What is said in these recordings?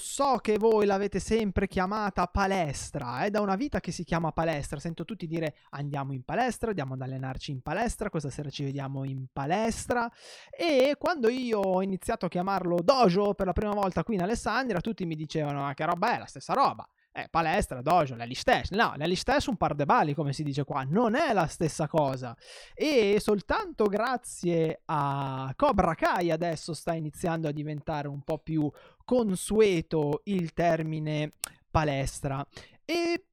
so che voi l'avete sempre chiamata palestra, è da una vita che si chiama palestra, sento tutti dire andiamo in palestra, andiamo ad allenarci in palestra, questa sera ci vediamo in palestra e quando io ho iniziato a chiamarlo dojo per la prima volta qui in Alessandria tutti mi dicevano ah, che roba è la stessa roba. Eh, palestra, dojo, la listes. No, la listes un par de bali, come si dice qua. Non è la stessa cosa. E soltanto grazie a Cobra Kai adesso sta iniziando a diventare un po' più consueto il termine palestra. E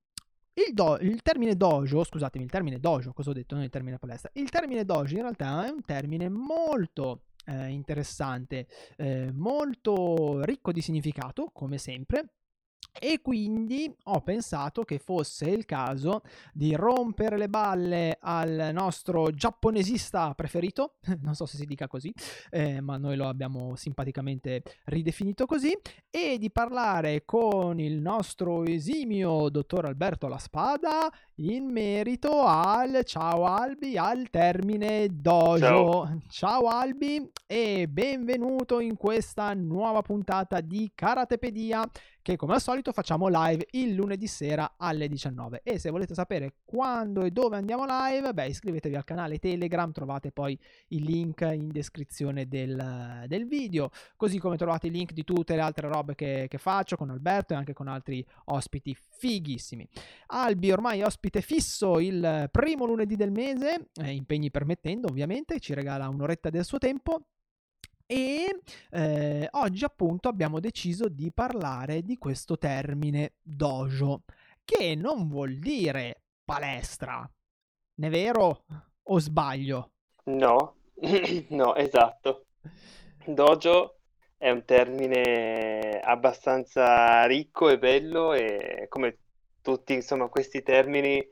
il, do- il, termine dojo, scusatemi, il termine dojo, cosa ho detto? Non il termine palestra. Il termine dojo in realtà è un termine molto eh, interessante, eh, molto ricco di significato, come sempre. E quindi ho pensato che fosse il caso di rompere le balle al nostro giapponesista preferito, non so se si dica così, eh, ma noi lo abbiamo simpaticamente ridefinito così, e di parlare con il nostro esimio dottor Alberto La Spada in merito al ciao Albi, al termine dojo. Ciao. ciao Albi e benvenuto in questa nuova puntata di Karatepedia che come al solito facciamo live il lunedì sera alle 19 e se volete sapere quando e dove andiamo live, beh iscrivetevi al canale Telegram, trovate poi il link in descrizione del, del video, così come trovate i link di tutte le altre robe che, che faccio con Alberto e anche con altri ospiti fighissimi. Albi ormai ospite fisso il primo lunedì del mese, eh, impegni permettendo ovviamente, ci regala un'oretta del suo tempo e eh, oggi appunto abbiamo deciso di parlare di questo termine dojo, che non vuol dire palestra. Ne è vero o sbaglio? No, no, esatto. Dojo è un termine abbastanza ricco e bello e come tutti insomma questi termini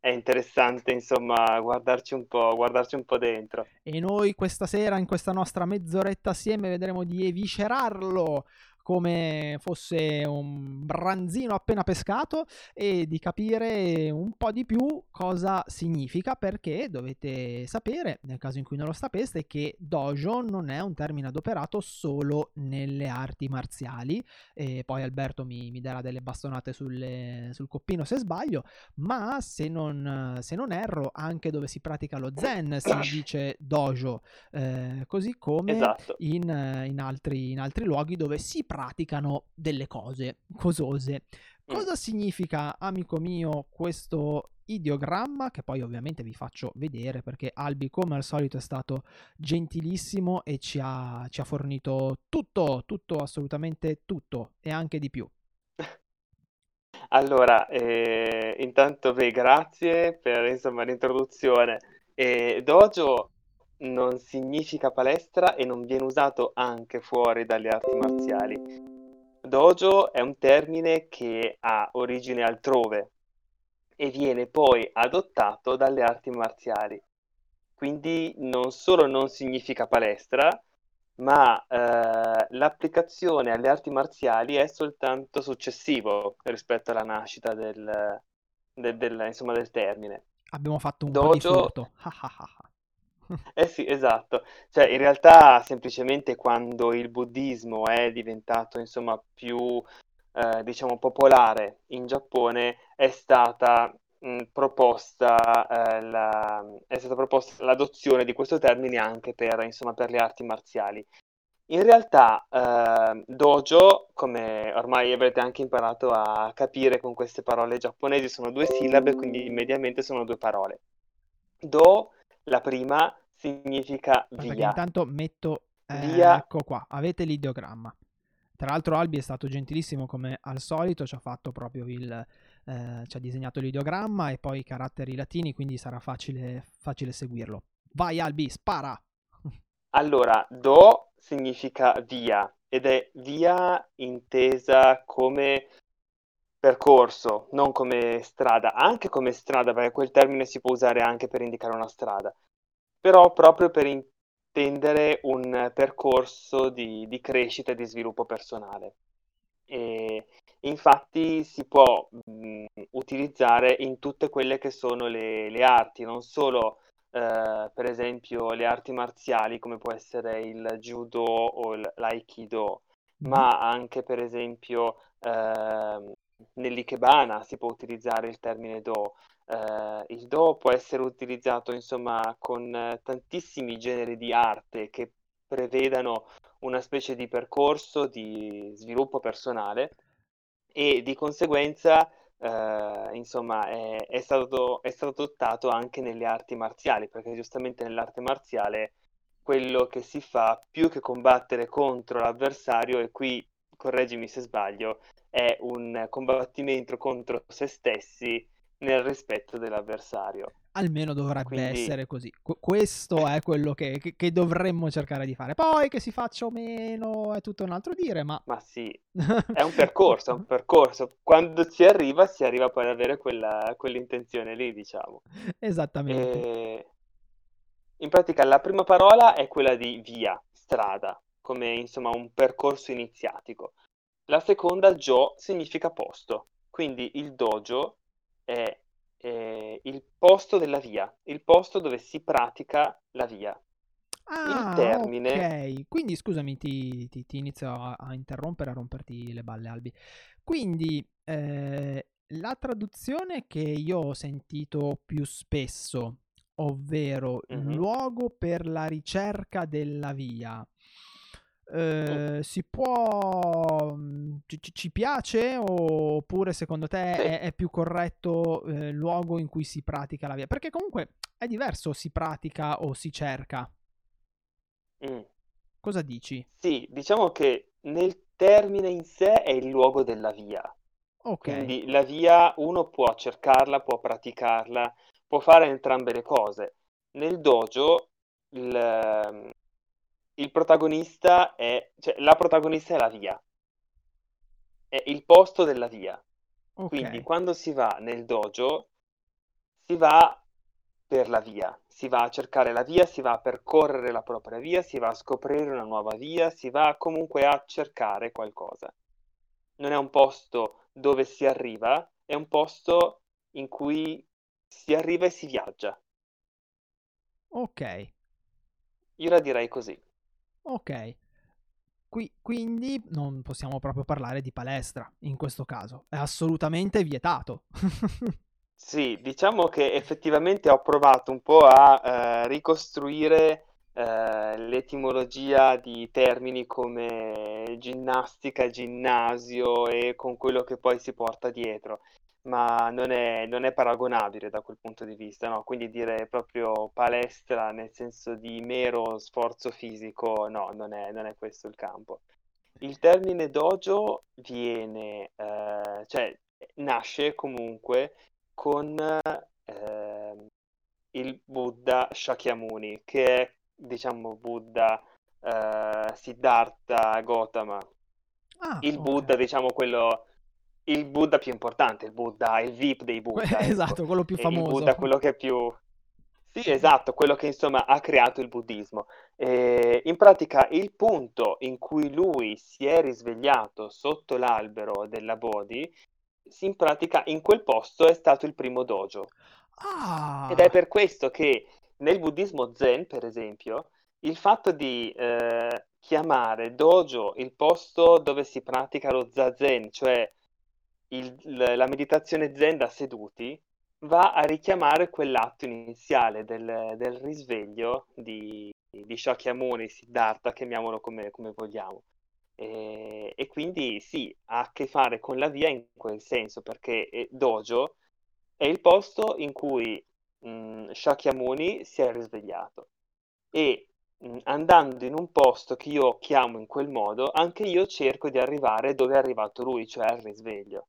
è interessante, insomma, guardarci un po', guardarci un po' dentro. E noi questa sera, in questa nostra mezz'oretta assieme, vedremo di eviscerarlo come fosse un branzino appena pescato e di capire un po' di più cosa significa perché dovete sapere, nel caso in cui non lo sapeste, che dojo non è un termine adoperato solo nelle arti marziali e poi Alberto mi, mi darà delle bastonate sulle, sul coppino se sbaglio, ma se non, se non, erro anche dove si pratica lo zen si dice dojo, eh, così come esatto. in, in, altri, in altri luoghi dove si praticano delle cose cosose. Mm. Cosa significa, amico mio, questo ideogramma che poi ovviamente vi faccio vedere perché Albi come al solito è stato gentilissimo e ci ha, ci ha fornito tutto, tutto, assolutamente tutto e anche di più. Allora, eh, intanto beh, grazie per insomma, l'introduzione. Eh, dojo non significa palestra e non viene usato anche fuori dalle arti marziali. Dojo è un termine che ha origine altrove e viene poi adottato dalle arti marziali. Quindi non solo non significa palestra, ma eh, l'applicazione alle arti marziali è soltanto successivo rispetto alla nascita del, del, del, insomma, del termine. Abbiamo fatto un Dojo... po' di furto. Eh sì, esatto. Cioè, in realtà, semplicemente quando il buddismo è diventato, insomma, più, eh, diciamo, popolare in Giappone, è stata mh, proposta, eh, la, è stata proposta l'adozione di questo termine anche per, insomma, per le arti marziali. In realtà, eh, dojo, come ormai avrete anche imparato a capire con queste parole giapponesi, sono due sillabe, quindi mediamente sono due parole. Do, la prima, significa Aspetta via. intanto metto... Eh, via. Ecco qua, avete l'ideogramma. Tra l'altro Albi è stato gentilissimo come al solito, ci ha fatto proprio il... Eh, ci ha disegnato l'ideogramma e poi i caratteri latini, quindi sarà facile, facile seguirlo. Vai Albi, spara! Allora, do significa via ed è via intesa come percorso, non come strada, anche come strada, perché quel termine si può usare anche per indicare una strada, però proprio per intendere un percorso di, di crescita e di sviluppo personale. E infatti si può mh, utilizzare in tutte quelle che sono le, le arti, non solo eh, per esempio le arti marziali come può essere il judo o l'aikido, ma anche per esempio eh, nell'ikebana si può utilizzare il termine do. Eh, il do può essere utilizzato insomma con tantissimi generi di arte che prevedano una specie di percorso di sviluppo personale e di conseguenza eh, insomma è, è, stato, è stato adottato anche nelle arti marziali perché giustamente nell'arte marziale quello che si fa più che combattere contro l'avversario e qui correggimi se sbaglio è un combattimento contro se stessi nel rispetto dell'avversario. Almeno dovrebbe Quindi... essere così. Qu- questo è quello che, che, che, dovremmo cercare di fare. Poi che si faccia o meno è tutto un altro dire, ma... Ma sì, è un percorso, è un percorso. Quando si arriva, si arriva poi ad avere quella, quell'intenzione lì, diciamo. Esattamente. E... In pratica la prima parola è quella di via, strada, come insomma un percorso iniziatico. La seconda, jo, significa posto. Quindi il dojo è eh, il posto della via, il posto dove si pratica la via. Ah, il termine... ok. Quindi scusami, ti, ti, ti inizio a, a, interrompere, a romperti le balle, Albi. Quindi eh, la traduzione che io ho sentito più spesso, ovvero mm-hmm. luogo per la ricerca della via, eh, si può mm, ci, ci, piace oppure secondo te sì. è, è, più corretto eh, luogo in cui si pratica la via perché comunque è diverso si pratica o si cerca mm. cosa dici? sì diciamo che nel termine in sé è il luogo della via ok quindi la via uno può cercarla può praticarla può fare entrambe le cose nel dojo il, il protagonista è, cioè la protagonista è la via, è il posto della via. Ok. Quindi quando si va nel dojo, si va per la via, si va a cercare la via, si va a percorrere la propria via, si va a scoprire una nuova via, si va comunque a cercare qualcosa. Non è un posto dove si arriva, è un posto in cui si arriva e si viaggia. Ok. Io la direi così. Ok. Qui, quindi non possiamo proprio parlare di palestra in questo caso, è assolutamente vietato. sì, diciamo che effettivamente ho provato un po' a eh, ricostruire eh, l'etimologia di termini come ginnastica, ginnasio e con quello che poi si porta dietro ma non è, non è paragonabile da quel punto di vista, no? Quindi dire proprio palestra nel senso di mero sforzo fisico, no, non è, non è questo il campo. Il termine dojo viene, eh, cioè nasce comunque con eh, il Buddha Shakyamuni, che è, diciamo, Buddha eh, Siddhartha Gautama. Ah, il okay. Buddha, diciamo, quello il Buddha più importante, il Buddha, il VIP dei Buddha. ecco. esatto, quello più famoso. Il Buddha, quello che è più... Sì, esatto, quello che insomma ha creato il buddismo. E, in pratica il punto in cui lui si è risvegliato sotto l'albero della Bodhi, in pratica in quel posto è stato il primo dojo. Ah. Ed è per questo che nel buddismo zen, per esempio, il fatto di eh, chiamare dojo il posto dove si pratica lo zazen, cioè il, la meditazione zen da seduti va a richiamare quell'atto iniziale del, del risveglio di, di Shakyamuni, Siddhartha, chiamiamolo come, come vogliamo. E, e, quindi sì, ha a che fare con la via in quel senso, perché eh, Dojo è il posto in cui mh, Shakyamuni si è risvegliato. E mh, andando in un posto che io chiamo in quel modo, anche io cerco di arrivare dove è arrivato lui, cioè al risveglio.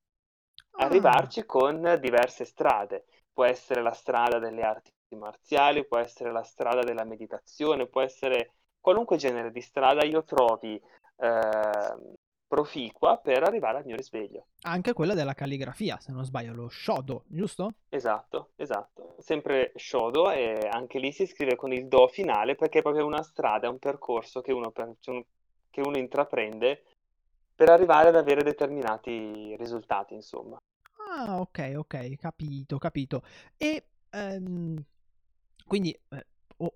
Ah. arrivarci con diverse strade. Può essere la strada delle arti marziali, può essere la strada della meditazione, può essere qualunque genere di strada io trovi eh, proficua per arrivare al mio risveglio. Anche quella della calligrafia, se non sbaglio, lo shodo, giusto? Esatto, esatto. Sempre shodo e anche lì si scrive con il do finale perché è proprio una strada, un percorso che uno, per, che uno intraprende per arrivare ad avere determinati risultati, insomma. Ah, ok, ok, capito, capito. E ehm, quindi eh,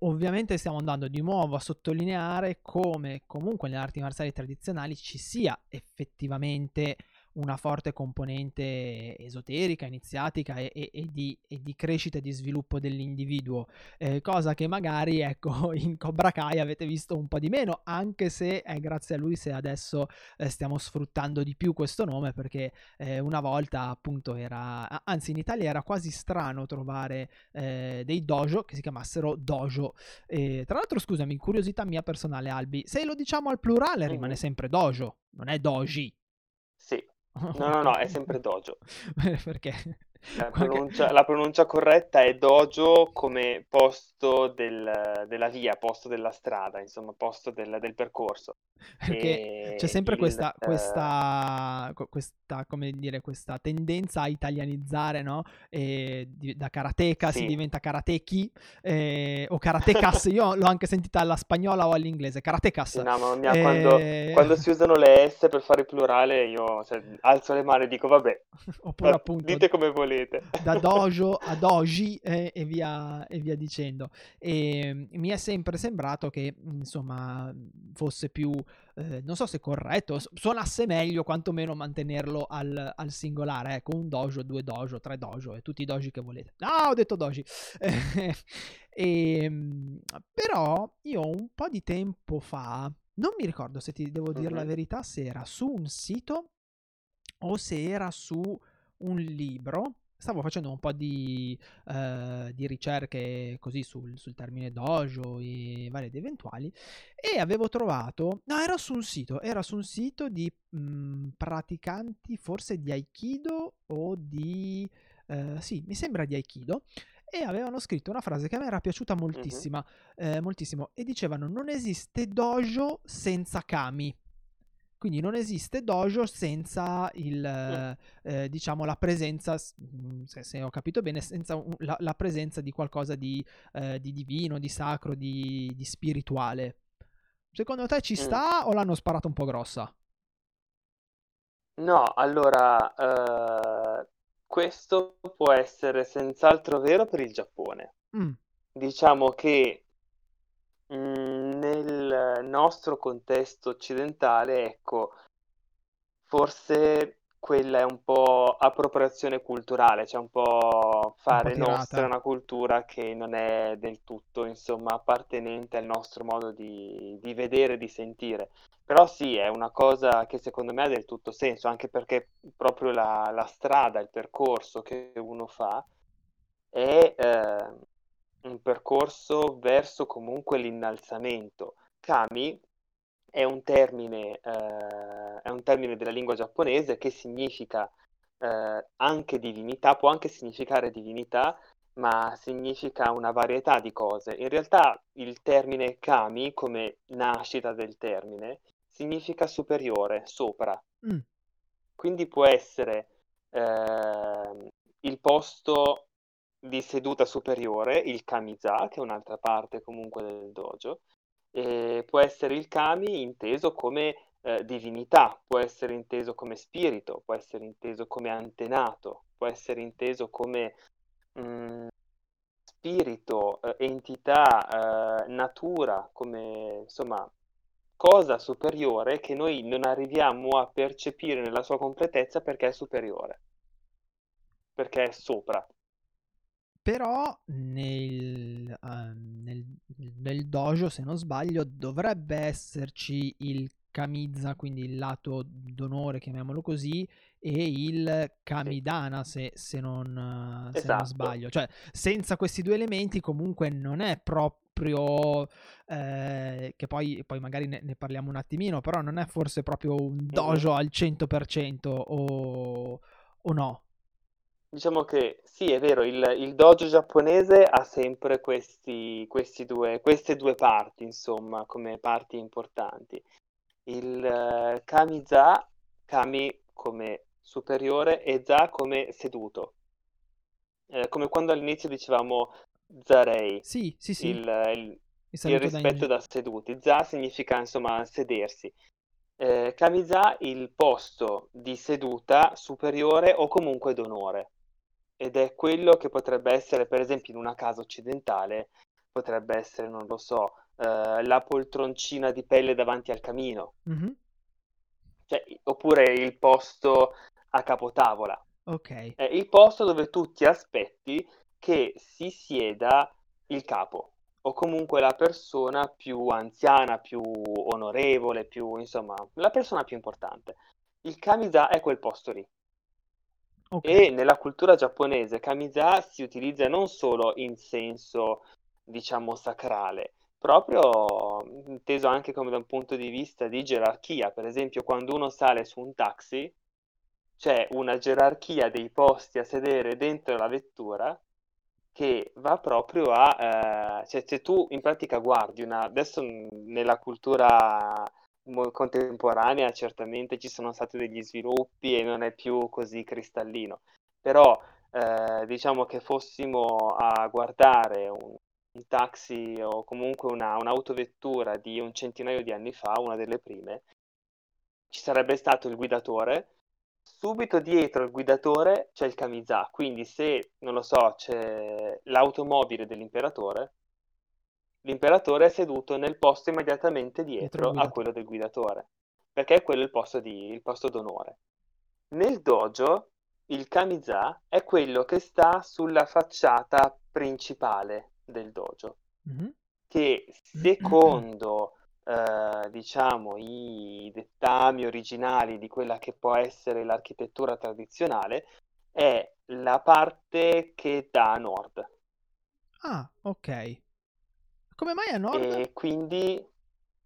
ovviamente stiamo andando di nuovo a sottolineare come comunque nelle arti marziali tradizionali ci sia effettivamente una forte componente esoterica, iniziatica e, e, e, di, e di, crescita e di sviluppo dell'individuo, eh, cosa che magari ecco in Cobra Kai avete visto un po' di meno, anche se è grazie a lui se adesso eh, stiamo sfruttando di più questo nome perché eh, una volta appunto era, anzi in Italia era quasi strano trovare eh, dei dojo che si chiamassero dojo. tra l'altro scusami, curiosità mia personale Albi, se lo diciamo al plurale rimane mm-hmm. sempre dojo, non è doji. Sì, No, no, no, è sempre dojo. Perché? La pronuncia, la pronuncia corretta è dojo come posto del- della via, posto della strada, insomma, posto del, del percorso. Perché c'è sempre il, questa, eh, questa, questa, come dire, questa tendenza a italianizzare, no? E da karateka si diventa karateki eh, o karatecas. Io l'ho anche sentita alla spagnola o all'inglese, karatecas. sì, no, mamma mia, quando, eh, quando si usano le S per fare il plurale, io cioè, alzo le mani e dico, vabbè, Oppure appunto dite come volete. da dojo a doji eh, e, via, e via dicendo. E mi è sempre sembrato che, insomma, fosse più eh, non so se corretto, suonasse meglio quantomeno mantenerlo al, al, singolare, ecco, un dojo, due dojo, tre dojo e tutti i doji che volete. No, ho detto doji. e, ehm, però io un po' di tempo fa, non mi ricordo se ti devo dire mm-hmm. la verità, se era su un sito o se era su un libro stavo facendo un po' di, uh, di ricerche così sul, sul, termine dojo e vari ed eventuali e avevo trovato, no era su un sito, era su un sito di mh, mm, praticanti forse di Aikido o di, uh, sì mi sembra di Aikido e avevano scritto una frase che a me era piaciuta moltissima, uh-huh. eh, moltissimo e dicevano non esiste dojo senza kami quindi non esiste dojo senza il, eh, diciamo, la presenza, mm, se, se, ho capito bene, senza un, la, la, presenza di qualcosa di, eh, di divino, di sacro, di, di, spirituale. Secondo te ci mm. sta mm. o l'hanno sparato un po' grossa? No, allora, uh, questo può essere senz'altro vero per il Giappone. Mm. Diciamo che Mhmm, nel nostro contesto occidentale, ecco, forse quella è un po' appropriazione culturale, cioè un po' fare nostra una cultura che non è del tutto, insomma, appartenente al nostro modo di, di vedere, di sentire. Però sì, è una cosa che secondo me ha del tutto senso, anche perché proprio la, la strada, il percorso che uno fa è, eh, un percorso verso comunque l'innalzamento. Kami è un termine, eh, è un termine della lingua giapponese che significa eh, anche divinità, può anche significare divinità, ma significa una varietà di cose. In realtà il termine kami, come nascita del termine, significa superiore, sopra. Mm. Quindi può essere eh, il posto di seduta superiore, il kamiza, che è un'altra parte comunque del dojo, e può essere il kami inteso come eh, divinità, può essere inteso come spirito, può essere inteso come antenato, può essere inteso come mh, mm, spirito, eh, entità, eh, natura, come insomma cosa superiore che noi non arriviamo a percepire nella sua completezza perché è superiore, perché è sopra. Però nel, uh, nel, nel, dojo, se non sbaglio, dovrebbe esserci il Kamiza, quindi il lato d'onore, chiamiamolo così, e il Kamidana, se, se, non, se esatto. non sbaglio. Cioè, senza questi due elementi comunque non è proprio... Eh, che poi, poi magari ne, ne, parliamo un attimino, però non è forse proprio un dojo al 100% o, o no? Diciamo che sì, è vero, il, il dojo giapponese ha sempre questi, questi due, queste due parti, insomma, come parti importanti. Il uh, kami-za, kami come superiore e za come seduto. Eh, come quando all'inizio dicevamo zarei, sì, sì, sì. il, il, il rispetto da, da seduti. Za significa, insomma, sedersi eh, Kamiza il posto di seduta superiore o comunque d'onore ed è quello che potrebbe essere, per esempio, in una casa occidentale, potrebbe essere, non lo so, eh, la poltroncina di pelle davanti al camino, Mhm. cioè, oppure il posto a capotavola. Ok. È il posto dove tu ti aspetti che si sieda il capo o comunque la persona più anziana, più onorevole, più, insomma, la persona più importante. Il kamiza è quel posto lì. Ok. E nella cultura giapponese kamiza si utilizza non solo in senso, diciamo, sacrale, proprio inteso anche come da un punto di vista di gerarchia. Per esempio, quando uno sale su un taxi, c'è una gerarchia dei posti a sedere dentro la vettura che va proprio a... eh, cioè, se tu in pratica guardi una... Adesso nella cultura contemporanea certamente ci sono stati degli sviluppi e non è più così cristallino, però eh, diciamo che fossimo a guardare un, un taxi o comunque una, un'autovettura di un centinaio di anni fa, una delle prime, ci sarebbe stato il guidatore. Subito dietro il guidatore c'è il Kamiza, quindi se, non lo so, c'è l'automobile dell'imperatore, l'imperatore è seduto nel posto immediatamente Dietro a quello del guidatore, perché quello è il posto di- il posto d'onore. Nel dojo il Kamiza è quello che sta sulla facciata principale del dojo Mhm. che secondo eh, diciamo i dettami originali di quella che può essere l'architettura tradizionale è la parte che dà a nord Ah, ok. Come mai a nord? e quindi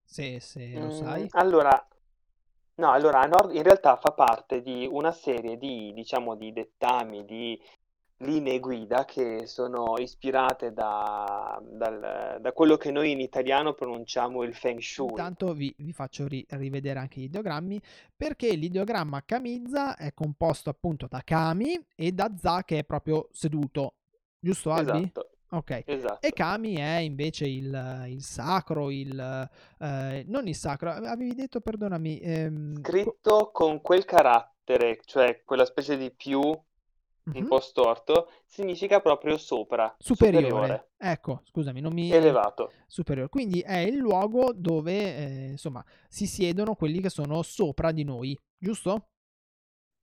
Se, se lo mm, sai. allora no allora a nord in realtà fa parte di una serie di diciamo di dettami di linee guida che sono ispirate da, dal- da quello che noi in italiano pronunciamo il Feng Shui. Intanto vi, vi faccio ri- rivedere anche gli ideogrammi perché l'ideogramma Kamiza è composto appunto da Kami e da Za che è proprio seduto, giusto Albi? Esatto, Ok. E esatto. Kami è invece il, il sacro, il... eh, non il sacro, avevi detto, perdonami, ehm, Scritto con quel carattere, cioè quella specie di più un po' storto, significa proprio sopra, superiore. superiore, Ecco, scusami, non mi... elevato. superiore. Quindi è il luogo dove, eh, insomma, si siedono quelli che sono sopra di noi, giusto?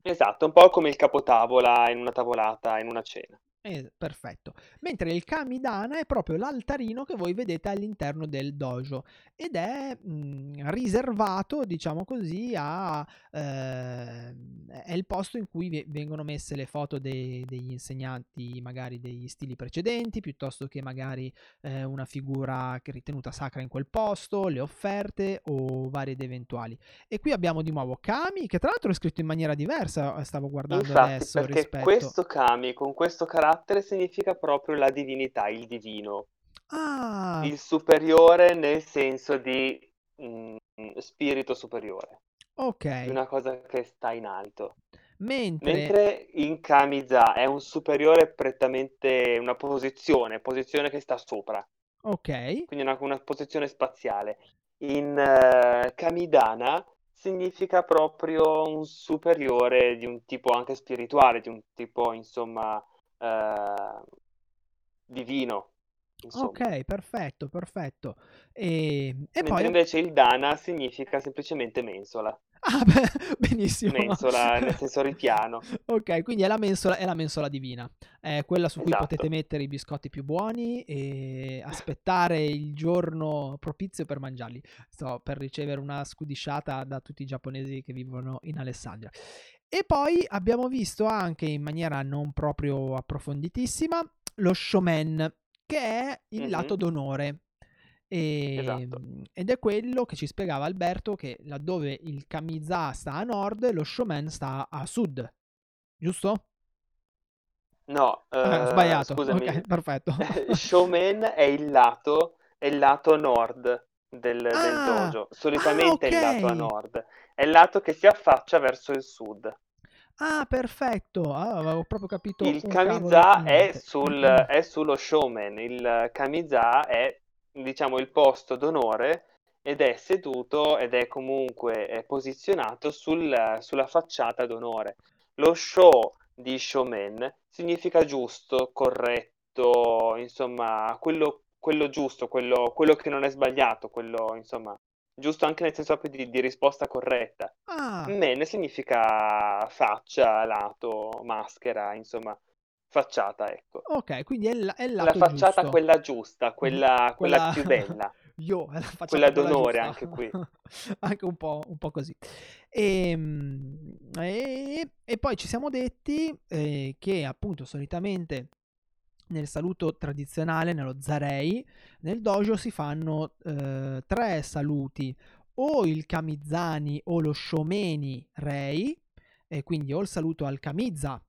Esatto, un po' come il capotavola in una tavolata, in una cena. Eh, perfetto. Mentre il Kamidana è proprio l'altarino che voi vedete all'interno del dojo ed è mh, riservato, diciamo così, a... ehm, è il posto in cui ve- vengono messe le foto dei- degli insegnanti, magari degli stili precedenti, piuttosto che magari eh, una figura ritenuta sacra in quel posto, le offerte o varie ed eventuali. E qui abbiamo di nuovo Kami, che tra l'altro è scritto in maniera diversa, stavo guardando Infatti, adesso rispetto... questo kami con questo carattere significa proprio la divinità, il divino, Ah, il superiore nel senso di mm, spirito superiore, ok. una cosa che sta in alto. Mentre, Mentre in Kamiza è un superiore prettamente una posizione, posizione che sta sopra, ok, quindi una, una posizione spaziale. In eh, Kamidana significa proprio un superiore di un tipo anche spirituale, di un tipo, insomma, eh, divino, insomma. ok, perfetto, perfetto. E, e Mentre poi... invece il Dana significa semplicemente mensola, Ah, beh, benissimo. mensola nel senso ripiano. Ok, quindi è la mensola, è la mensola divina, è quella su cui potete Esatto. mettere i biscotti più buoni e aspettare il giorno propizio per mangiarli. Sto per ricevere una scudisciata da tutti i giapponesi che vivono in Alessandria. E poi abbiamo visto anche in maniera non proprio approfonditissima lo shomen, che è il lato Mhm, d'onore. E- Esatto. ed è quello che ci spiegava Alberto che laddove il Kamiza sta a nord, lo shomen sta a sud, giusto? No, Ah, eh, sbagliato. Scusami, perfetto. Showman è il lato, è il lato nord del, del Ah, dojo. ah, Solitamente è il lato a nord, è il lato che si affaccia verso il sud. Ah, perfetto. Ah, avevo proprio capito Il Kamiza è, sul, è sullo showman, il Kamiza è, diciamo, il posto d'onore ed è seduto ed è comunque è posizionato sul- sulla facciata d'onore. Lo show di showman significa giusto, corretto, insomma, quello quello giusto, quello, quello che non è sbagliato, quello insomma giusto anche nel senso proprio di, di risposta corretta. Ah, Mene significa faccia, lato, maschera, insomma, facciata, ecco. ok, quindi è il, è La facciata giusto. quella giusta, quella, quella Quella... più bella, Io, la facciata quella d'onore anche qui. Anche un po', un po' così. Ehm, E, e poi ci siamo detti eh, che appunto solitamente nel saluto tradizionale, nello zarei, nel dojo si fanno eh, tre saluti, o il kamizani o lo shomeni rei, e quindi o il saluto al kamiza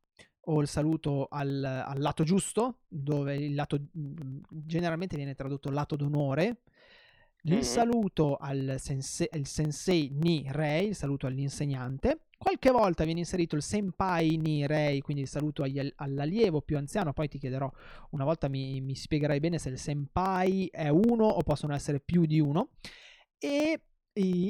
o il saluto al, al lato giusto, dove il lato mm, generalmente viene tradotto lato d'onore, il saluto al sense- il sensei ni rei, il saluto all'insegnante. Qualche volta viene inserito il senpai ni rei, quindi il saluto agli- all'allievo più anziano. Poi ti chiederò, una volta mi, mi spiegherai bene se il senpai è uno o possono essere più di uno. E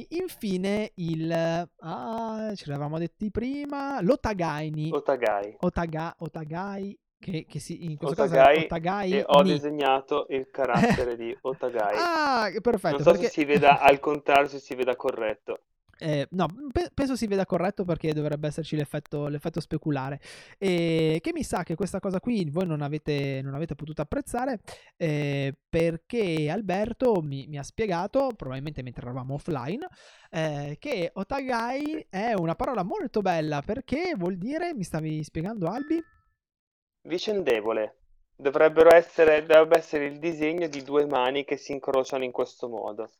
infine il... Ah, ce l'avevamo detti prima, l'otagai ni Otagai. Otaga, Otagai, che, che si, in questo caso è Otagai Otagai e ho ni. disegnato il carattere di Otagai. Ah, perfetto, Non so perché se si veda al contrario, se si veda corretto. eh, no, pe- penso si veda corretto perché dovrebbe esserci l'effetto, l'effetto speculare. E che mi sa che questa cosa qui voi non avete, non avete potuto apprezzare eh, perché Alberto mi, mi ha spiegato, probabilmente mentre eravamo offline, eh, che Otagai è una parola molto bella perché vuol dire, mi stavi spiegando Albi? Vicendevole. Dovrebbero essere, dovrebbe essere il disegno di due mani che si incrociano in questo modo.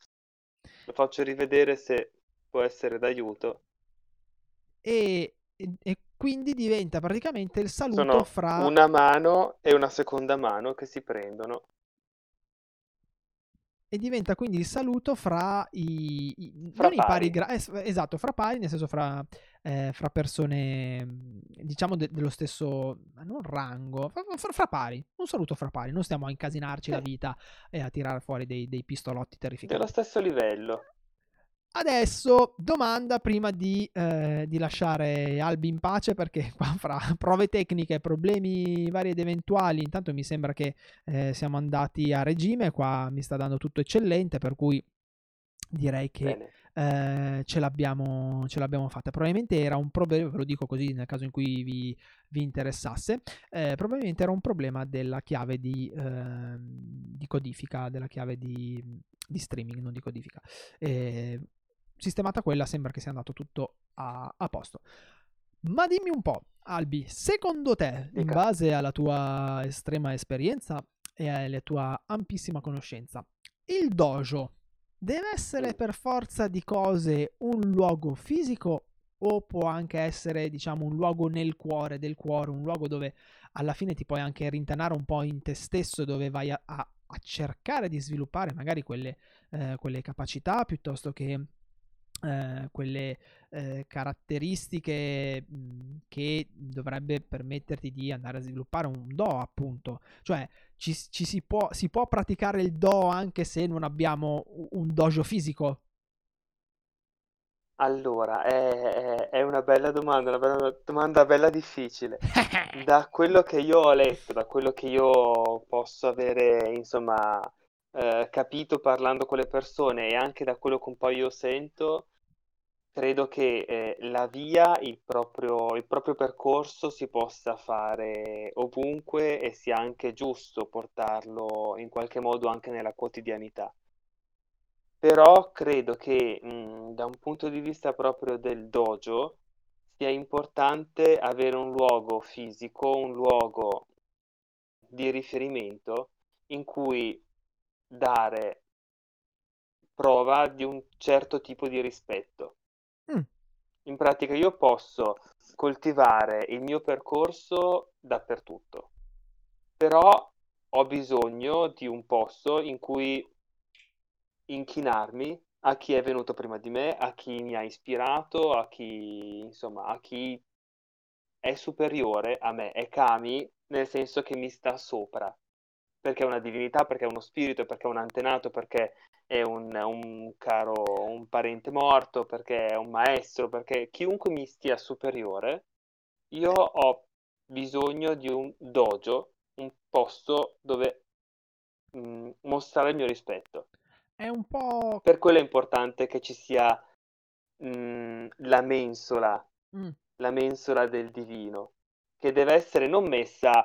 Lo faccio rivedere se può essere d'aiuto. E, e- e quindi diventa praticamente il saluto Sono fra... una mano e una seconda mano che si prendono. E diventa quindi il saluto fra i, i- Fra non i pari pari. gra- es- esatto, fra pari, nel senso fra, eh, fra persone, mh, diciamo, de- dello stesso, non rango, fra, fra- pari, un saluto fra pari, non stiamo a incasinarci la Sì, vita e a tirare fuori dei, dei pistolotti dello terrificanti. stesso livello. Adesso domanda prima di, eh, di lasciare Albi in pace perché qua fra prove tecniche, problemi vari ed eventuali, intanto mi sembra che eh, siamo andati a regime, qua mi sta dando tutto eccellente, per cui direi che eh, ce, l'abbiamo, ce l'abbiamo fatta. Probabilmente era un problema, ve lo dico così nel caso in cui vi, vi interessasse, eh, probabilmente era un problema della chiave di, ehm, di codifica, della chiave di, di streaming, non di codifica. Sistemata quella, sembra che sia andato tutto a, a posto. Ma dimmi un po', Albi, secondo te, in Dica. base alla tua estrema esperienza e alla tua ampissima conoscenza, il dojo deve essere per forza di cose un luogo fisico o può anche essere, diciamo, un luogo nel cuore del cuore, un luogo dove alla fine ti puoi anche rintanare un po' in te stesso, dove vai a, a- a cercare di sviluppare magari quelle, eh, quelle capacità piuttosto che eh, quelle eh, caratteristiche mh, che dovrebbe permetterti di andare a sviluppare un do, appunto. Cioè, ci, ci si, può, si può praticare il do anche se non abbiamo un dojo fisico? Allora, è, è- è una bella domanda, una bella domanda bella difficile. Da quello che io ho letto, da quello che io posso avere, insomma, eh, capito parlando con le persone e anche da quello che un po' io sento, credo che eh, la via, il proprio, il proprio percorso si possa fare ovunque e sia anche giusto portarlo in qualche modo anche nella quotidianità. Però credo che mh, da un punto di vista proprio del dojo sia importante avere un luogo fisico, un luogo di riferimento in cui dare prova di un certo tipo di rispetto. Mm, In pratica io posso coltivare il mio percorso dappertutto, però ho bisogno di un posto in cui inchinarmi a chi è venuto prima di me, a chi mi ha ispirato, a chi, insomma, a chi è superiore a me, è Kami nel senso che mi sta sopra, perché è una divinità, perché è uno spirito, perché è un antenato, perché è un, un caro, un parente morto, perché è un maestro, perché chiunque mi stia superiore, io ho bisogno di un dojo, un posto dove mh, mm, mostrare il mio rispetto. È un po'... Per quello è importante che ci sia mh, mm, la mensola, mm. la mensola del divino, che deve essere non messa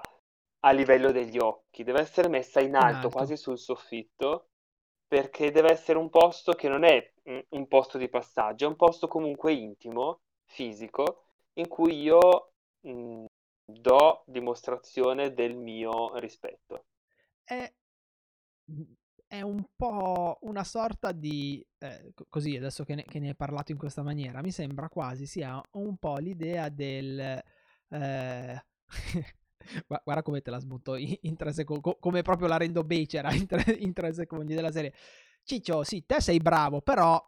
a livello degli occhi, deve essere messa in alto, in alto. quasi sul soffitto, perché deve essere un posto che non è un posto di passaggio, è un posto comunque intimo, fisico, in cui io mh, do dimostrazione del mio rispetto. È, è un po' una sorta di, eh, così adesso che ne, che ne hai parlato in questa maniera, mi sembra quasi sia un po' l'idea del... Eh, guarda come te la sbutto in, in tre secondi, come proprio la rendo becera in tre, in tre secondi della serie. Ciccio, sì, te sei bravo, però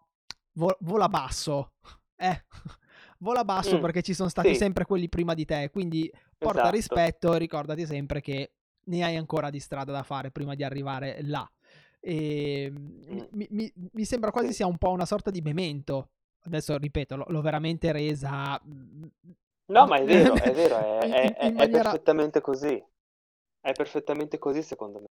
vo- vola basso. Eh, vola basso mm, perché ci sono stati sì. sempre quelli prima di te, quindi porta esatto. rispetto e ricordati sempre che ne hai ancora di strada da fare prima di arrivare là. E mm. mi, mi, mi, sembra quasi sia un po' una sorta di memento. Adesso ripeto, l'ho, l'ho veramente resa mm, No, ma è vero, è vero, è, è, è, maniera... è perfettamente così. È perfettamente così, secondo me.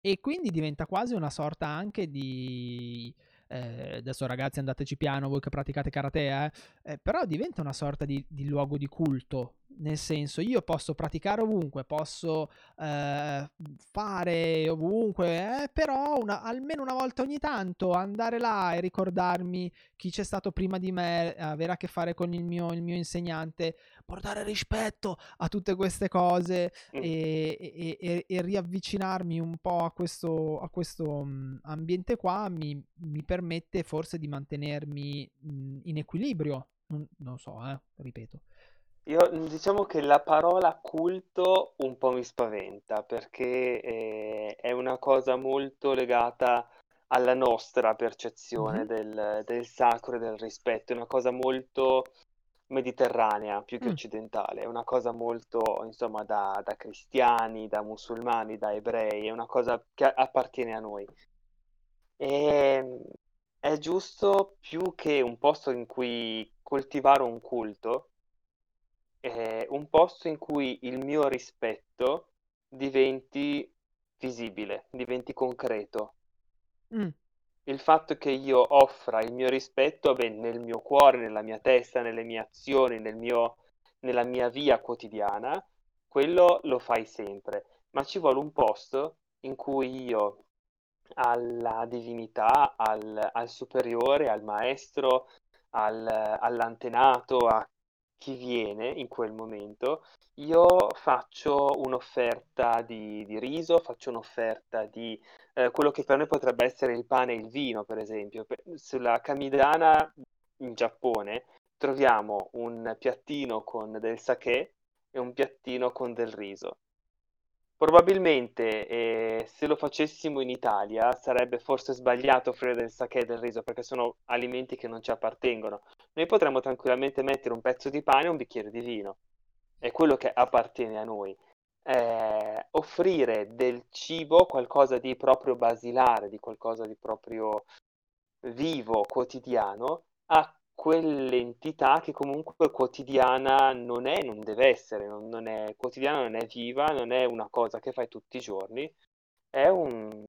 E quindi diventa quasi una sorta anche di eh, adesso ragazzi andateci piano voi che praticate karate, eh, eh, però diventa una sorta di, di, luogo di culto, nel senso io posso praticare ovunque, posso eh, fare ovunque, eh, però una, almeno una volta ogni tanto andare là e ricordarmi chi c'è stato prima di me, avere a che fare con il mio, il mio insegnante, portare rispetto a tutte queste cose mm. e, e, e, e, riavvicinarmi un po' a questo, a questo um, ambiente qua mi, mi, permette forse di mantenermi mh, in equilibrio. Non, non so, eh, ripeto. Io diciamo che la parola culto un po' mi spaventa perché eh, è una cosa molto legata alla nostra percezione mm-hmm. del, del, sacro e del rispetto, è una cosa molto mediterranea più che mm. occidentale, è una cosa molto, insomma, da, da, cristiani, da musulmani, da ebrei, è una cosa che appartiene a noi. E ehm, è giusto più che un posto in cui coltivare un culto, è un posto in cui il mio rispetto diventi visibile, diventi concreto. Mm il fatto che io offra il mio rispetto beh, nel mio cuore, nella mia testa, nelle mie azioni, nel mio, nella mia via quotidiana, quello lo fai sempre, ma ci vuole un posto in cui io alla divinità, al, al superiore, al maestro, al, all'antenato, a chi viene in quel momento, io faccio un'offerta di, di riso, faccio un'offerta di eh, quello che per noi potrebbe essere il pane e il vino, per esempio. Per, sulla Kamidana in Giappone troviamo un piattino con del sake e un piattino con del riso. Probabilmente eh, se lo facessimo in Italia sarebbe forse sbagliato offrire del sake e del riso perché sono alimenti che non ci appartengono. Noi potremmo tranquillamente mettere un pezzo di pane e un bicchiere di vino. È quello che appartiene a noi eh, offrire del cibo qualcosa di proprio basilare, di qualcosa di proprio vivo, quotidiano, a quell'entità che comunque quotidiana non è, non deve essere, non, non è quotidiana, non è viva, non è una cosa che fai tutti i giorni, è un,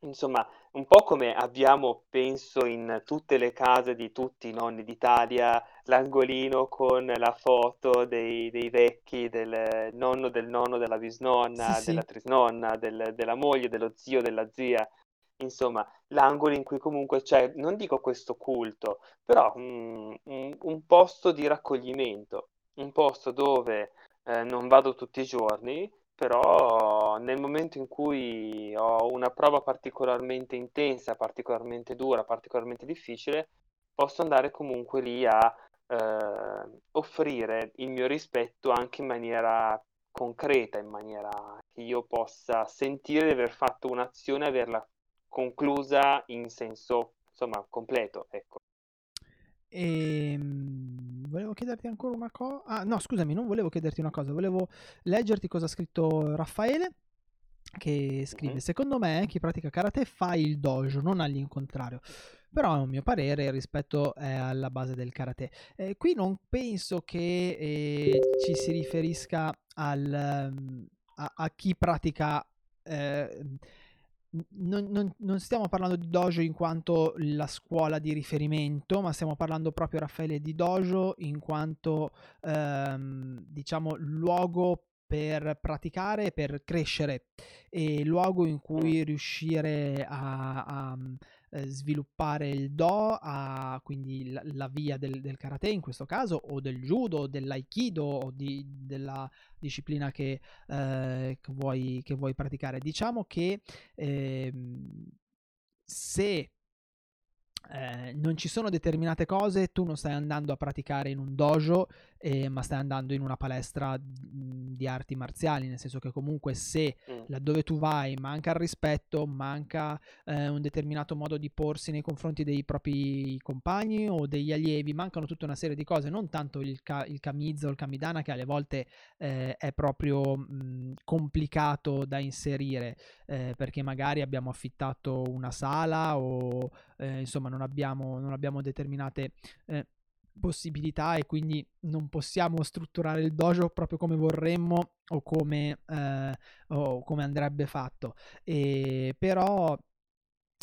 insomma, un po' come abbiamo, penso, in tutte le case di tutti i nonni d'Italia, l'angolino con la foto dei, dei vecchi, del nonno, del nonno, della bisnonna, sì, della sì. trisnonna, del, della moglie, dello zio, della zia. Insomma, l'angolo in cui comunque c'è, non dico questo culto, però un, un, un posto di raccoglimento, un posto dove eh, non vado tutti i giorni, però nel momento in cui ho una prova particolarmente intensa, particolarmente dura, particolarmente difficile, posso andare comunque lì a eh, offrire il mio rispetto anche in maniera concreta, in maniera che io possa sentire di aver fatto un'azione e averla conclusa in senso insomma completo. Ecco. E ehm, volevo chiederti ancora una cosa. Ah, no, scusami, non volevo chiederti una cosa, volevo leggerti cosa ha scritto Raffaele. Che scrive: mm-hmm. Secondo me, chi pratica karate fa il dojo, non all'incontrario. Però, a un mio parere, rispetto è alla base del karate. Eh, qui non penso che eh, ci si riferisca al, a, a chi pratica eh, non, non, non, stiamo parlando di dojo in quanto la scuola di riferimento, ma stiamo parlando proprio, Raffaele, di dojo in quanto, ehm, diciamo, luogo per praticare, per crescere e luogo in cui riuscire a, a eh, sviluppare il do, a, quindi la, la via del, del, karate in questo caso, o del judo, dell'aikido, o di, della disciplina che, eh, che, vuoi, che, vuoi, praticare. Diciamo che eh, se eh, non ci sono determinate cose, tu non stai andando a praticare in un dojo, eh, ma stai andando in una palestra di arti marziali, nel senso che comunque se mm. laddove tu vai manca il rispetto, manca eh, un determinato modo di porsi nei confronti dei propri compagni o degli allievi, mancano tutta una serie di cose, non tanto il, ka- il kamiz o il kamidana che alle volte eh, è proprio mh, complicato da inserire, eh, perché magari abbiamo affittato una sala o eh, insomma non abbiamo, non abbiamo determinate eh, possibilità e quindi non possiamo strutturare il dojo proprio come vorremmo o come, eh, o come andrebbe fatto. E, però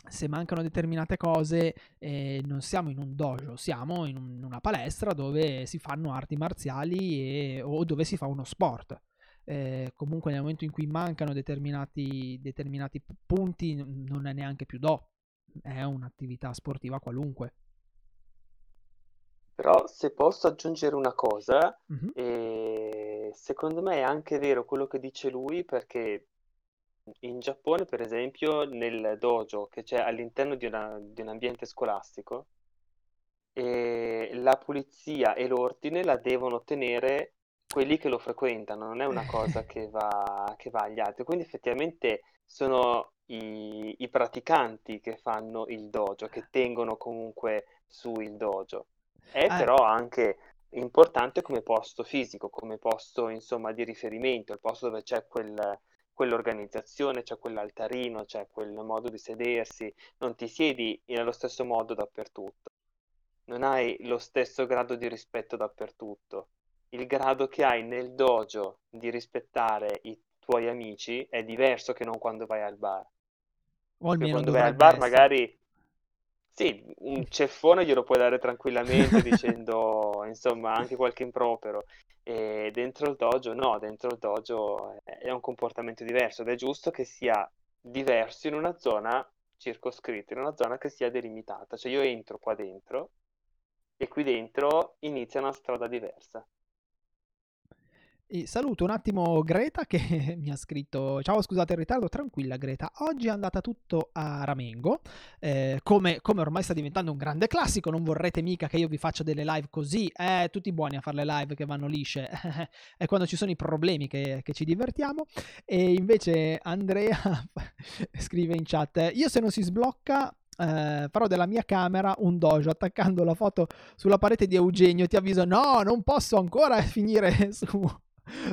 se mancano determinate cose eh, non siamo in un dojo, siamo in, un, in, una palestra dove si fanno arti marziali e, o dove si fa uno sport. Eh, comunque nel momento in cui mancano determinati, determinati punti non è neanche più do, è un'attività sportiva qualunque. Però se posso aggiungere una cosa, mm-hmm. eh, secondo me è anche vero quello che dice lui perché in Giappone, per esempio, nel dojo che c'è all'interno di, una, di un ambiente scolastico, eh, la pulizia e l'ordine la devono tenere quelli che lo frequentano, non è una cosa che va, che va agli altri. Quindi effettivamente sono i, i praticanti che fanno il dojo, che tengono comunque su il dojo. È ah. però anche importante come posto fisico, come posto insomma di riferimento, il posto dove c'è quel, quell'organizzazione, c'è quell'altarino, c'è quel modo di sedersi, non ti siedi nello stesso modo dappertutto, non hai lo stesso grado di rispetto dappertutto. Il grado che hai nel dojo di rispettare i tuoi amici è diverso che non quando vai al bar. O almeno quando vai al bar essere. magari sì, un ceffone glielo puoi dare tranquillamente dicendo, insomma, anche qualche impropero. E dentro il dojo no, dentro il dojo è un comportamento diverso ed è giusto che sia diverso in una zona circoscritta, in una zona che sia delimitata. Cioè io entro qua dentro e qui dentro inizia una strada diversa. E saluto un attimo Greta che mi ha scritto: Ciao, scusate il ritardo, tranquilla Greta. Oggi è andata tutto a Ramengo. Eh, come, come, ormai sta diventando un grande classico, non vorrete mica che io vi faccia delle live così. Eh, tutti buoni a fare le live che vanno lisce. è quando ci sono i problemi che, che ci divertiamo. E invece Andrea scrive in chat: Io se non si sblocca eh, farò della mia camera un dojo attaccando la foto sulla parete di Eugenio. Ti avviso, no, non posso ancora finire su,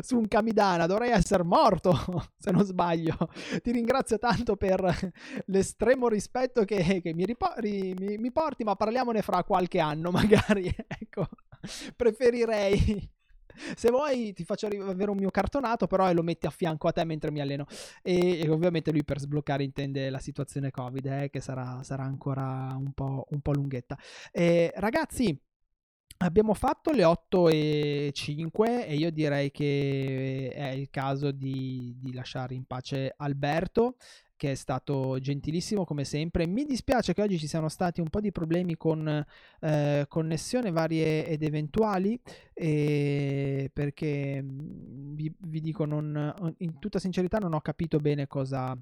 su un Kamidana, dovrei essere morto se non sbaglio. Ti ringrazio tanto per l'estremo rispetto che, che mi, ripo- ri- mi, mi, porti, ma parliamone fra qualche anno magari. ecco, preferirei. Se vuoi ti faccio avere un mio cartonato, però e lo metti a fianco a te mentre mi alleno. E, e ovviamente lui per sbloccare intende la situazione Covid, eh, che sarà, sarà ancora un po', un po lunghetta. E, ragazzi, Abbiamo fatto le 8 e 5 e io direi che è il caso di, di, lasciare in pace Alberto che è stato gentilissimo come sempre. Mi dispiace che oggi ci siano stati un po' di problemi con eh, connessione varie ed eventuali eh, perché mm, vi, vi, dico non, in tutta sincerità non ho capito bene cosa,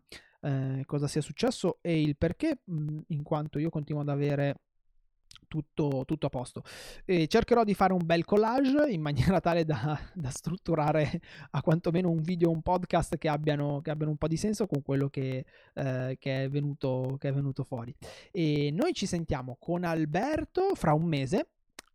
eh, cosa sia successo e il perché mm, in quanto io continuo ad avere tutto, tutto a posto. E cercherò di fare un bel collage in maniera tale da, da strutturare a quantomeno un video, un podcast che abbiano, che abbiano un po' di senso con quello che, eh, che, è venuto, che è venuto fuori. E noi ci sentiamo con Alberto fra un mese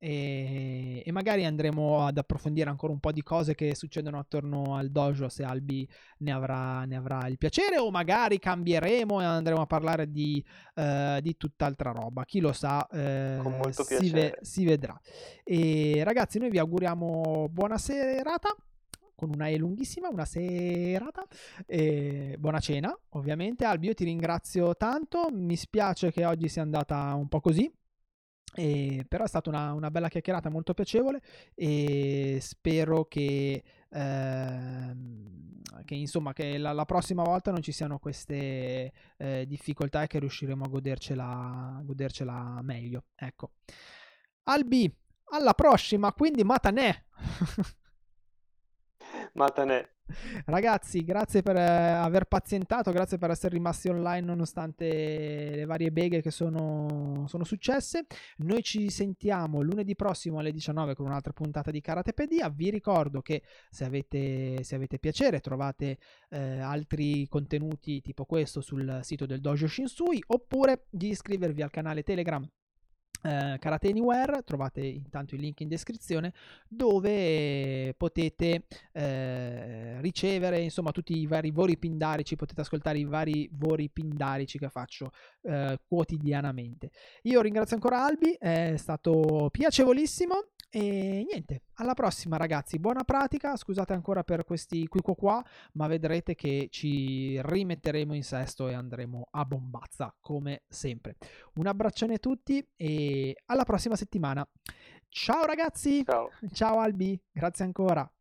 e, e, magari andremo ad approfondire ancora un po' di cose che succedono attorno al dojo se Albi ne avrà, ne avrà il piacere o magari cambieremo e andremo a parlare di, uh, di tutt'altra roba. Chi lo sa uh, si, ve- si, vedrà. E ragazzi noi vi auguriamo buona serata con una E lunghissima, una serata e buona cena, ovviamente. Albi, io ti ringrazio tanto, mi spiace che oggi sia andata un po' così, e, però è stata una, una, bella chiacchierata molto piacevole e spero che, ehm, che, insomma, che la, la, prossima volta non ci siano queste eh, difficoltà e che riusciremo a godercela, godercela meglio. Ecco. Albi, alla prossima, quindi Matanè. Matanè. Ragazzi, grazie per eh, aver pazientato, grazie per essere rimasti online nonostante le varie beghe che sono, sono, successe. Noi ci sentiamo lunedì prossimo alle 19 con un'altra puntata di Karatepedia. Vi ricordo che se avete, se avete piacere trovate eh, altri contenuti tipo questo sul sito del Dojo Shinsui oppure di iscrivervi al canale Telegram Uh, Karate Anywhere, trovate intanto il link in descrizione dove potete uh, ricevere insomma tutti i vari vori pindarici, potete ascoltare i vari vori pindarici che faccio uh, quotidianamente. Io ringrazio ancora Albi, è stato piacevolissimo e niente, alla prossima ragazzi, buona pratica, scusate ancora per questi qui qua, ma vedrete che ci rimetteremo in sesto e andremo a bombazza come sempre. Un abbraccione a tutti e alla prossima settimana. Ciao ragazzi! Ciao, Ciao Albi, grazie ancora.